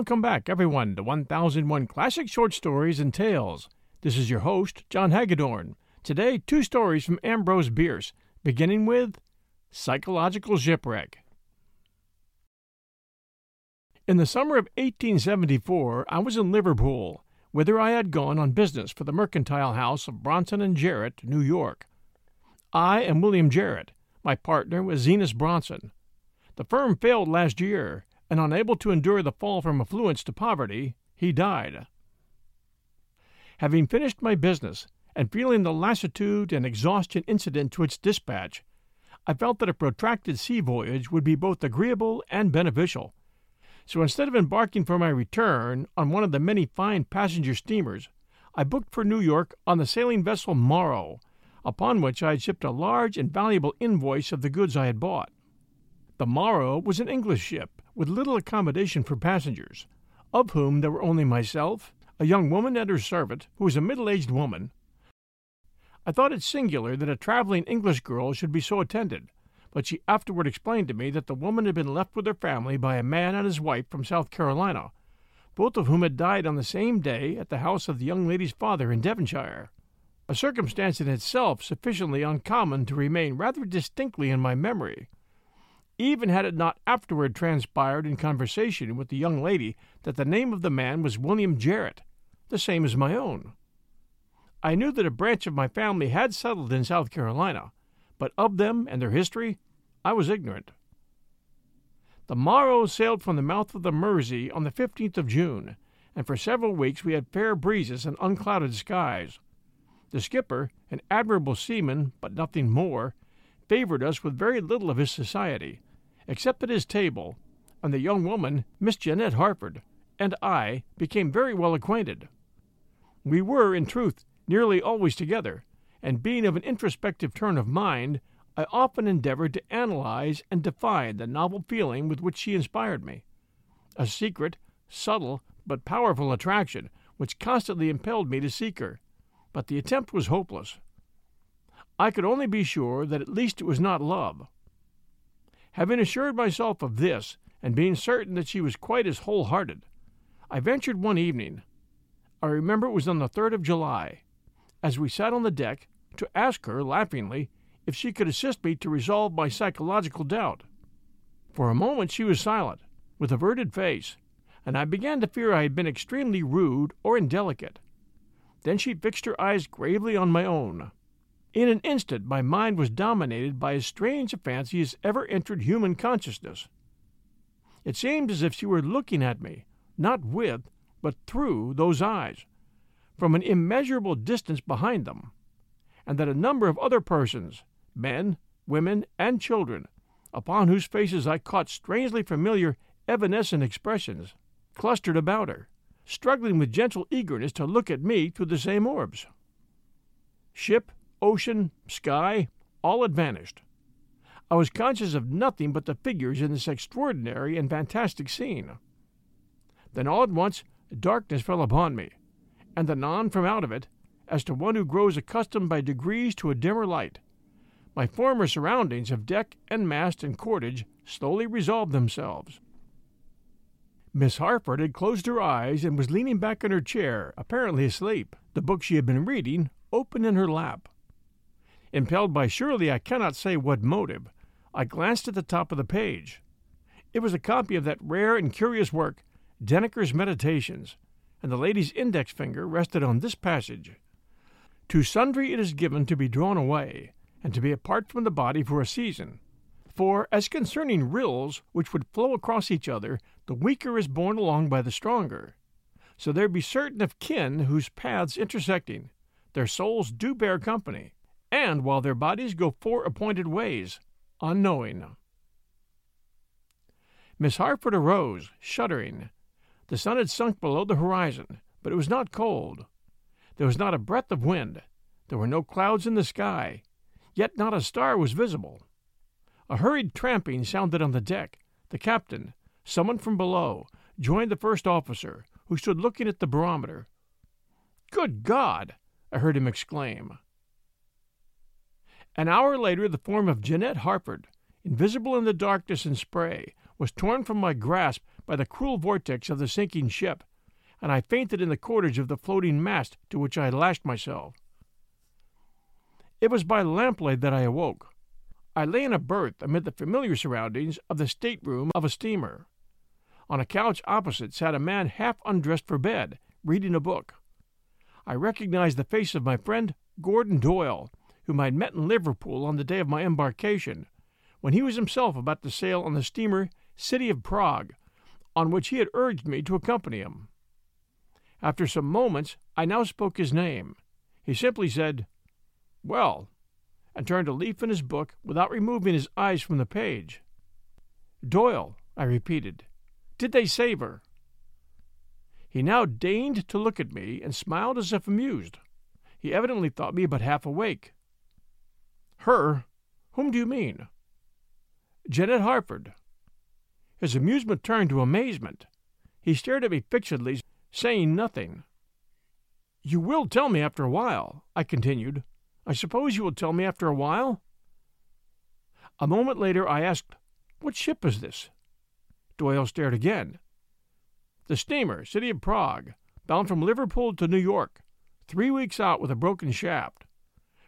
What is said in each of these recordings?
Welcome back, everyone, to 1001 Classic Short Stories and Tales. This is your host, John Hagedorn. Today, two stories from Ambrose Bierce, beginning with Psychological Shipwreck. In the summer of 1874, I was in Liverpool, whither I had gone on business for the mercantile house of Bronson and Jarrett, New York. I am William Jarrett. My partner was Zenas Bronson. The firm failed last year, and unable to endure the fall from affluence to poverty, he died. Having finished my business, and feeling the lassitude and exhaustion incident to its dispatch, I felt that a protracted sea voyage would be both agreeable and beneficial. So instead of embarking for my return on one of the many fine passenger steamers, I booked for New York on the sailing vessel Morrow, upon which I had shipped a large and valuable invoice of the goods I had bought. The Morrow was an English ship, with little accommodation for passengers, of whom there were only myself, a young woman and her servant, who was a middle aged woman. I thought it singular that a traveling English girl should be so attended, but she afterward explained to me that the woman had been left with her family by a man and his wife from South Carolina, both of whom had died on the same day at the house of the young lady's father in Devonshire, a circumstance in itself sufficiently uncommon to remain rather distinctly in my memory even had it not afterward transpired in conversation with the young lady that the name of the man was William Jarrett, the same as my own. I knew that a branch of my family had settled in South Carolina, but of them and their history I was ignorant. The Morrow sailed from the mouth of the Mersey on the 15th of June, and for several weeks we had fair breezes and unclouded skies. The skipper, an admirable seaman, but nothing more, favored us with very little of his society, except at his table, and the young woman, Miss Jeanette Harford, and I became very well acquainted. We were, in truth, nearly always together, and being of an introspective turn of mind, I often endeavored to analyze and define the novel feeling with which she inspired me. A secret, subtle, but powerful attraction which constantly impelled me to seek her, but the attempt was hopeless. I could only be sure that at least it was not love. Having assured myself of this, and being certain that she was quite as whole hearted, I ventured one evening I remember it was on the 3rd of July as we sat on the deck, to ask her, laughingly, if she could assist me to resolve my psychological doubt. For a moment she was silent, with averted face, and I began to fear I had been extremely rude or indelicate. Then she fixed her eyes gravely on my own. In an instant my mind was dominated by as strange a fancy as ever entered human consciousness. It seemed as if she were looking at me, not with, but through those eyes, from an immeasurable distance behind them, and that a number of other persons, men, women, and children, upon whose faces I caught strangely familiar, evanescent expressions, clustered about her, struggling with gentle eagerness to look at me through the same orbs. Ship, ocean, sky, all had vanished. I was conscious of nothing but the figures in this extraordinary and fantastic scene. Then all at once darkness fell upon me, and anon from out of it, as to one who grows accustomed by degrees to a dimmer light. My former surroundings of deck and mast and cordage slowly resolved themselves. Miss Harford had closed her eyes and was leaning back in her chair, apparently asleep, the book she had been reading open in her lap. Impelled by surely I cannot say what motive, I glanced at the top of the page. It was a copy of that rare and curious work, Denneker's Meditations, and the lady's index finger rested on this passage To sundry it is given to be drawn away, and to be apart from the body for a season. For, as concerning rills which would flow across each other, the weaker is borne along by the stronger. So there be certain of kin whose paths intersecting, their souls do bear company, and while their bodies go fore appointed ways, unknowing. Miss Harford arose, shuddering. The sun had sunk below the horizon, but it was not cold. There was not a breath of wind. There were no clouds in the sky, yet not a star was visible. A hurried tramping sounded on the deck. The captain, summoned from below, joined the first officer, who stood looking at the barometer. Good God! I heard him exclaim. An hour later, the form of Jeanette Harford, invisible in the darkness and spray, was torn from my grasp by the cruel vortex of the sinking ship, and I fainted in the cordage of the floating mast to which I had lashed myself. It was by lamplight that I awoke. I lay in a berth amid the familiar surroundings of the stateroom of a steamer. On a couch opposite sat a man half undressed for bed, reading a book. I recognized the face of my friend Gordon Doyle, whom I had met in Liverpool on the day of my embarkation, when he was himself about to sail on the steamer City of Prague, on which he had urged me to accompany him. After some moments, I now spoke his name. He simply said, Well, and turned a leaf in his book without removing his eyes from the page. Doyle, I repeated, did they save her? He now deigned to look at me and smiled as if amused. He evidently thought me but half awake. Her? Whom do you mean? Janet Harford. His amusement turned to amazement. He stared at me fixedly, saying nothing. You will tell me after a while, I continued. I suppose you will tell me after a while? A moment later I asked, What ship is this? Doyle stared again. The steamer, City of Prague, bound from Liverpool to New York, three weeks out with a broken shaft.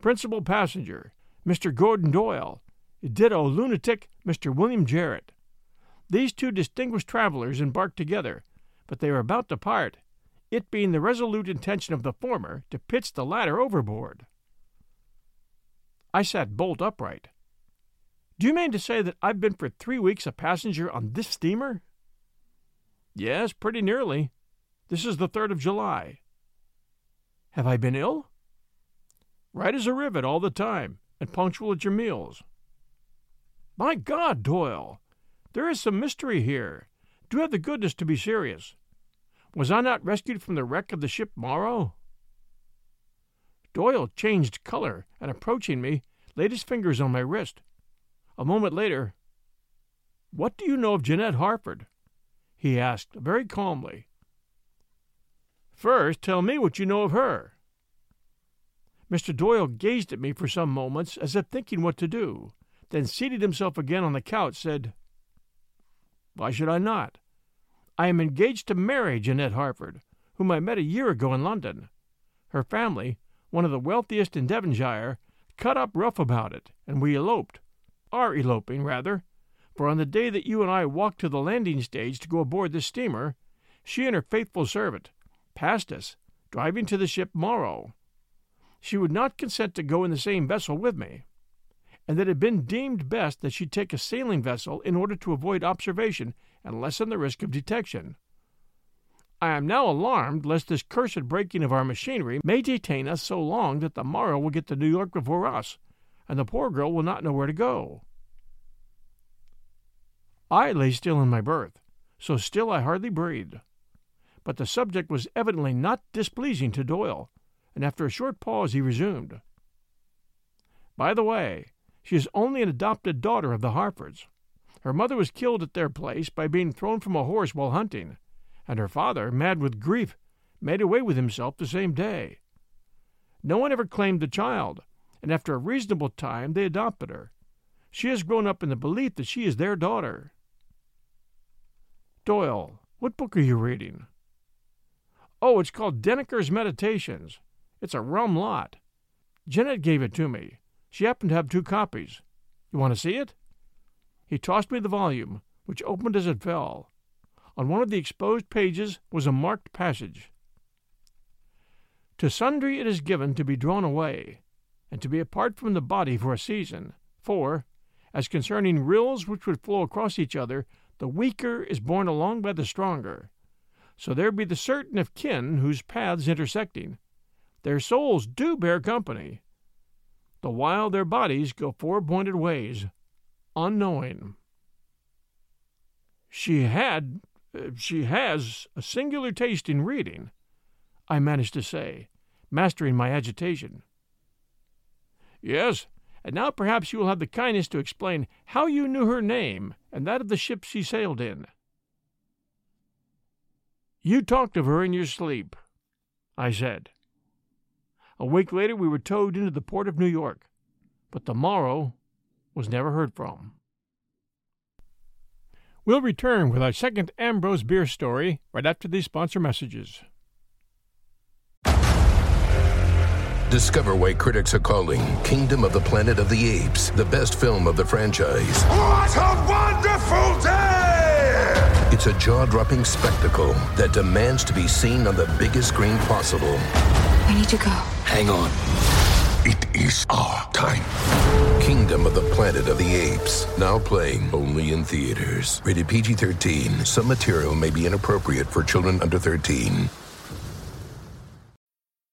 Principal passenger, Mr. Gordon Doyle. Ditto lunatic, Mr. William Jarrett. These two distinguished travelers embarked together, but they were about to part, it being the resolute intention of the former to pitch the latter overboard. I sat bolt upright. Do you mean to say that I've been for three weeks a passenger on this steamer? Yes, pretty nearly. This is the 3rd of July. Have I been ill? Right as a rivet all the time, and punctual at your meals. My God, Doyle, there is some mystery here. Do have the goodness to be serious. Was I not rescued from the wreck of the ship Morrow? Doyle changed color and, approaching me, laid his fingers on my wrist. A moment later, What do you know of Jeanette Harford? he asked very calmly. First, tell me what you know of her. Mr. Doyle gazed at me for some moments as if thinking what to do, then seated himself again on the couch, said, Why should I not? I am engaged to marry Jeanette Harford, whom I met a year ago in London. Her family one of the wealthiest in Devonshire, cut up rough about it, and we eloped. Are eloping, rather, for on the day that you and I walked to the landing stage to go aboard the steamer, she and her faithful servant passed us, driving to the ship Morrow. She would not consent to go in the same vessel with me, and that it had been deemed best that she take a sailing vessel in order to avoid observation and lessen the risk of detection. I am now alarmed lest this cursed breaking of our machinery may detain us so long that the Morrow will get to New York before us, and the poor girl will not know where to go. I lay still in my berth, so still I hardly breathed. But the subject was evidently not displeasing to Doyle, and after a short pause he resumed. By the way, she is only an adopted daughter of the Harfords. Her mother was killed at their place by being thrown from a horse while hunting, and her father, mad with grief, made away with himself the same day. No one ever claimed the child, and after a reasonable time they adopted her. She has grown up in the belief that she is their daughter. Doyle, what book are you reading? Oh, it's called Denneker's Meditations. It's a rum lot. Janet gave it to me. She happened to have two copies. You want to see it? He tossed me the volume, which opened as it fell. On one of the exposed pages was a marked passage. To sundry it is given to be drawn away, and to be apart from the body for a season. For, as concerning rills which would flow across each other, the weaker is borne along by the stronger. So there be the certain of kin whose paths intersecting, their souls do bear company, the while their bodies go four pointed ways, unknowing. She had, uh, she has a singular taste in reading, I managed to say, mastering my agitation. Yes, and now perhaps you will have the kindness to explain how you knew her name and that of the ship she sailed in. You talked of her in your sleep, I said. A week later, we were towed into the port of New York, but the Morrow was never heard from. We'll return with our second Ambrose Bierce story right after these sponsor messages. Discover why critics are calling Kingdom of the Planet of the Apes the best film of the franchise. What a wonderful day! It's a jaw dropping spectacle that demands to be seen on the biggest screen possible. We need to go. Hang on. It is our time. Kingdom of the Planet of the Apes. Now playing only in theaters. Rated PG 13. Some material may be inappropriate for children under 13.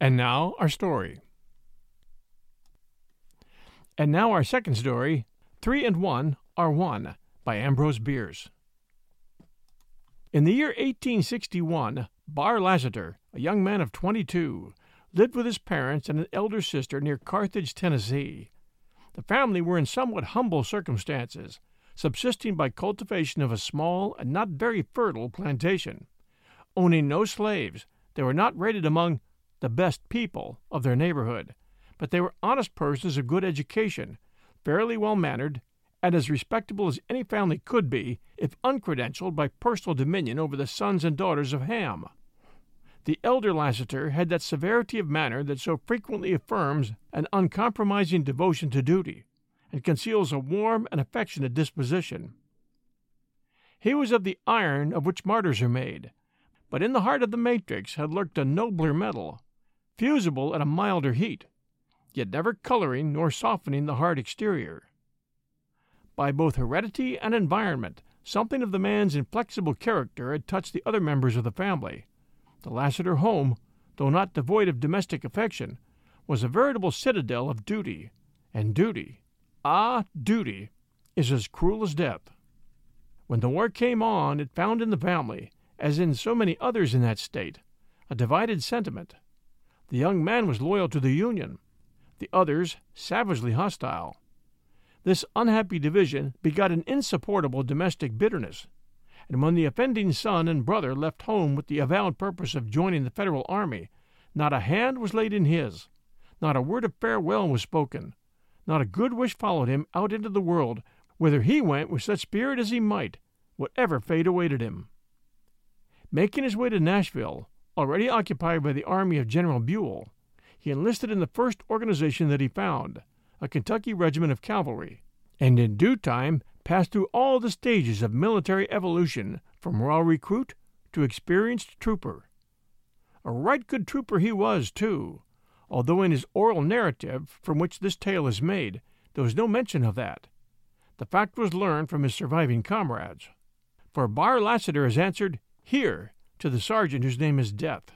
And now our story. And now our second story Three and One Are One by Ambrose Bierce. In the year 1861, Barr Lassiter, a young man of 22, lived with his parents and an elder sister near Carthage, Tennessee. The family were in somewhat humble circumstances, subsisting by cultivation of a small and not very fertile plantation. Owning no slaves, they were not rated among the best people of their neighborhood, but they were honest persons of good education, fairly well mannered, and as respectable as any family could be if uncredentialed by personal dominion over the sons and daughters of Ham. The elder Lassiter had that severity of manner that so frequently affirms an uncompromising devotion to duty, and conceals a warm and affectionate disposition. He was of the iron of which martyrs are made, but in the heart of the matrix had lurked a nobler metal, fusible at a milder heat, yet never coloring nor softening the hard exterior. By both heredity and environment, something of the man's inflexible character had touched the other members of the family. The Lassiter home, though not devoid of domestic affection, was a veritable citadel of duty, and duty, ah, duty, is as cruel as death. When the war came on, it found in the family, as in so many others in that state, a divided sentiment. The young man was loyal to the Union, the others savagely hostile. This unhappy division begot an insupportable domestic bitterness, and when the offending son and brother left home with the avowed purpose of joining the Federal army, not a hand was laid in his, not a word of farewell was spoken, not a good wish followed him out into the world, whither he went with such spirit as he might, whatever fate awaited him. Making his way to Nashville, Already occupied by the army of General Buell, he enlisted in the first organization that he found, a Kentucky regiment of cavalry, and in due time passed through all the stages of military evolution from raw recruit to experienced trooper. A right good trooper he was, too, although in his oral narrative from which this tale is made there was no mention of that. The fact was learned from his surviving comrades. For Barr Lassiter has answered, Here, to the sergeant whose name is Death.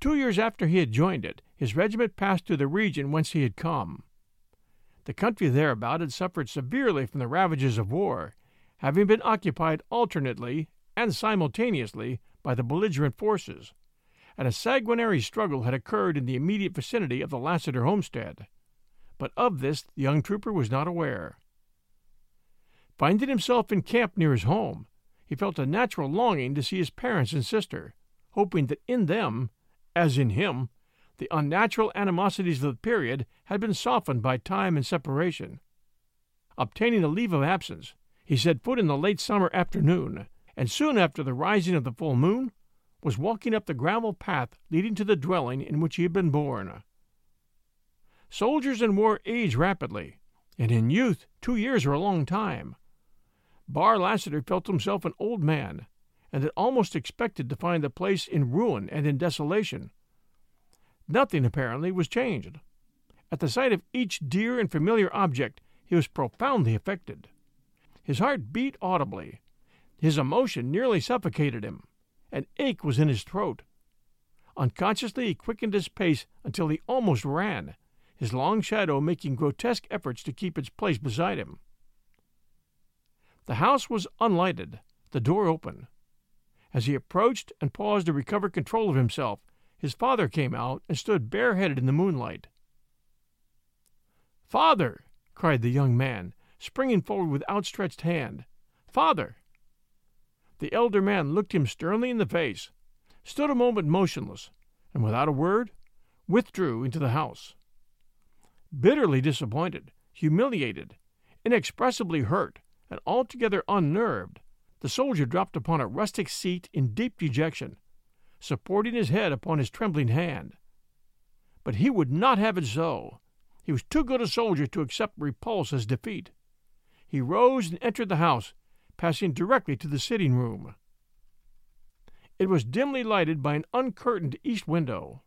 Two years after he had joined it, his regiment passed through the region whence he had come. The country thereabout had suffered severely from the ravages of war, having been occupied alternately and simultaneously by the belligerent forces, and a sanguinary struggle had occurred in the immediate vicinity of the Lassiter homestead. But of this the young trooper was not aware. Finding himself in camp near his home, he felt a natural longing to see his parents and sister, hoping that in them, as in him, the unnatural animosities of the period had been softened by time and separation. Obtaining a leave of absence, he set foot in the late summer afternoon, and soon after the rising of the full moon was walking up the gravel path leading to the dwelling in which he had been born. Soldiers in war age rapidly, and in youth two years are a long time. Barr Lassiter felt himself an old man, and had almost expected to find the place in ruin and in desolation. Nothing, apparently, was changed. At the sight of each dear and familiar object, he was profoundly affected. His heart beat audibly. His emotion nearly suffocated him. An ache was in his throat. Unconsciously, he quickened his pace until he almost ran, his long shadow making grotesque efforts to keep its place beside him. The house was unlighted, the door open. As he approached and paused to recover control of himself, his father came out and stood bareheaded in the moonlight. Father! cried the young man, springing forward with outstretched hand. Father! The elder man looked him sternly in the face, stood a moment motionless, and without a word withdrew into the house. Bitterly disappointed, humiliated, inexpressibly hurt, and altogether unnerved, the soldier dropped upon a rustic seat in deep dejection, supporting his head upon his trembling hand. But he would not have it so. He was too good a soldier to accept repulse as defeat. He rose and entered the house, passing directly to the sitting room. It was dimly lighted by an uncurtained east window.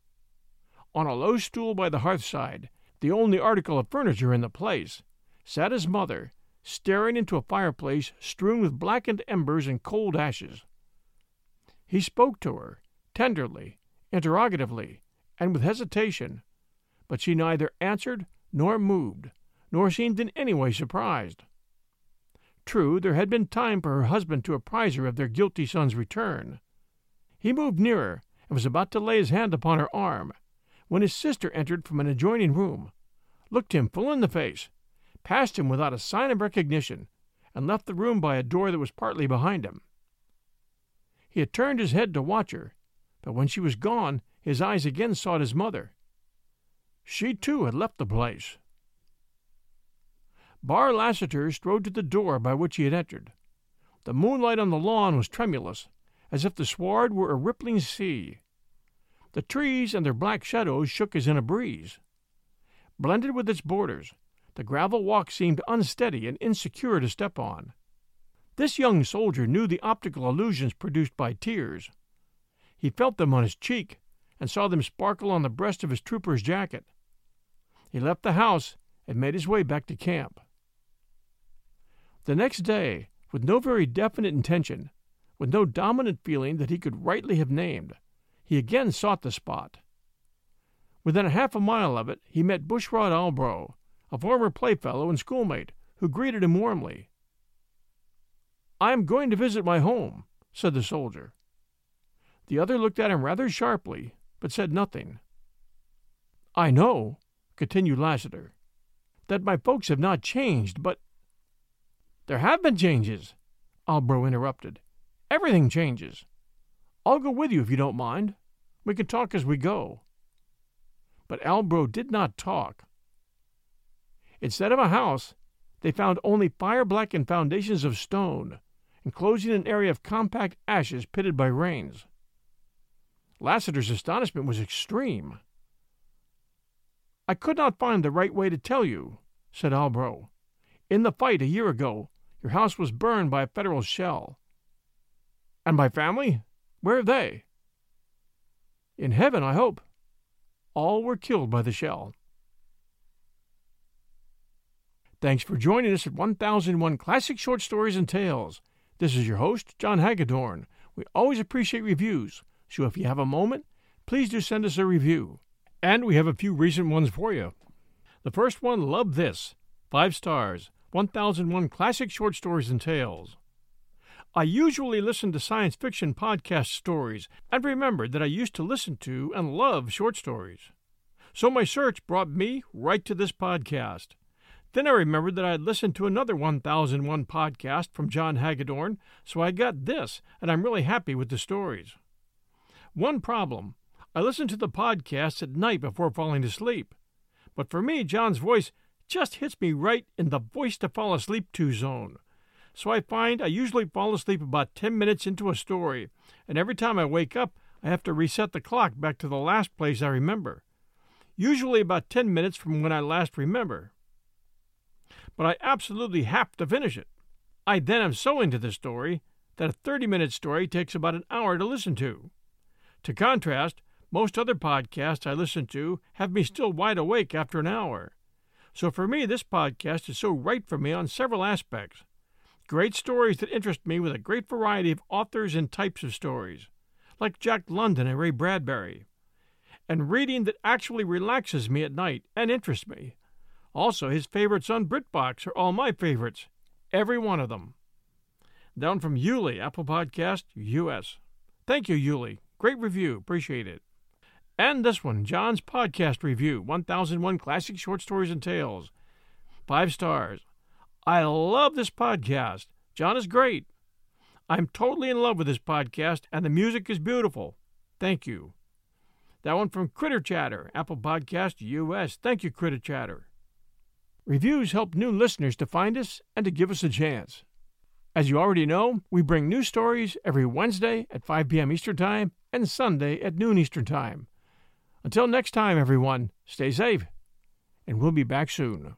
On a low stool by the hearthside, the only article of furniture in the place, sat his mother, staring into a fireplace strewn with blackened embers and cold ashes. He spoke to her, tenderly, interrogatively, and with hesitation, but she neither answered nor moved, nor seemed in any way surprised. True, there had been time for her husband to apprise her of their guilty son's return. He moved nearer and was about to lay his hand upon her arm, when his sister entered from an adjoining room, looked him full in the face, passed him without a sign of recognition, and left the room by a door that was partly behind him. He had turned his head to watch her, but when she was gone, his eyes again sought his mother. She too had left the place. Barr Lassiter strode to the door by which he had entered. The moonlight on the lawn was tremulous, as if the sward were a rippling sea. The trees and their black shadows shook as in a breeze. Blended with its borders, the gravel walk seemed unsteady and insecure to step on. This young soldier knew the optical illusions produced by tears. He felt them on his cheek and saw them sparkle on the breast of his trooper's jacket. He left the house and made his way back to camp. The next day, with no very definite intention, with no dominant feeling that he could rightly have named, he again sought the spot. Within a half a mile of it, he met Bushrod Albro, a former playfellow and schoolmate, who greeted him warmly. I am going to visit my home, said the soldier. The other looked at him rather sharply, but said nothing. I know, continued Lassiter, that my folks have not changed, but. There have been changes, Albro interrupted. Everything changes. I'll go with you if you don't mind. We can talk as we go. But Albro did not talk. Instead of a house, they found only fire blackened foundations of stone, enclosing an area of compact ashes pitted by rains. Lassiter's astonishment was extreme. I could not find the right way to tell you, said Albro. In the fight a year ago, your house was burned by a Federal shell. And my family? Where are they? In heaven, I hope. All were killed by the shell. Thanks for joining us at 1001 Classic Short Stories and Tales. This is your host, John Hagedorn. We always appreciate reviews, so if you have a moment, please do send us a review. And we have a few recent ones for you. The first one, Love This. Five stars. 1001 Classic Short Stories and Tales. I usually listen to science fiction podcast stories and remembered that I used to listen to and love short stories. So my search brought me right to this podcast. Then I remembered that I had listened to another 1001 podcast from John Hagedorn, so I got this, and I'm really happy with the stories. One problem I listen to the podcast at night before falling asleep. But for me, John's voice just hits me right in the voice to fall asleep to zone. So I find I usually fall asleep about 10 minutes into a story, and every time I wake up, I have to reset the clock back to the last place I remember. Usually about 10 minutes from when I last remember. But I absolutely have to finish it. I then am so into the story that a 30 minute story takes about an hour to listen to. To contrast, most other podcasts I listen to have me still wide awake after an hour. So for me, this podcast is so right for me on several aspects. Great stories that interest me with a great variety of authors and types of stories, like Jack London and Ray Bradbury. And reading that actually relaxes me at night and interests me. Also, his favorites on BritBox are all my favorites, every one of them. Down from Yuli, Apple Podcast, US. Thank you, Yuli. Great review. Appreciate it. And this one, John's podcast review 1001 Classic Short Stories and Tales. Five stars. I love this podcast. John is great. I'm totally in love with this podcast, and the music is beautiful. Thank you. That one from Critter Chatter, Apple Podcast US. Thank you, Critter Chatter. Reviews help new listeners to find us and to give us a chance. As you already know, we bring new stories every Wednesday at 5 p.m. Eastern Time and Sunday at noon Eastern Time. Until next time, everyone, stay safe, and we'll be back soon.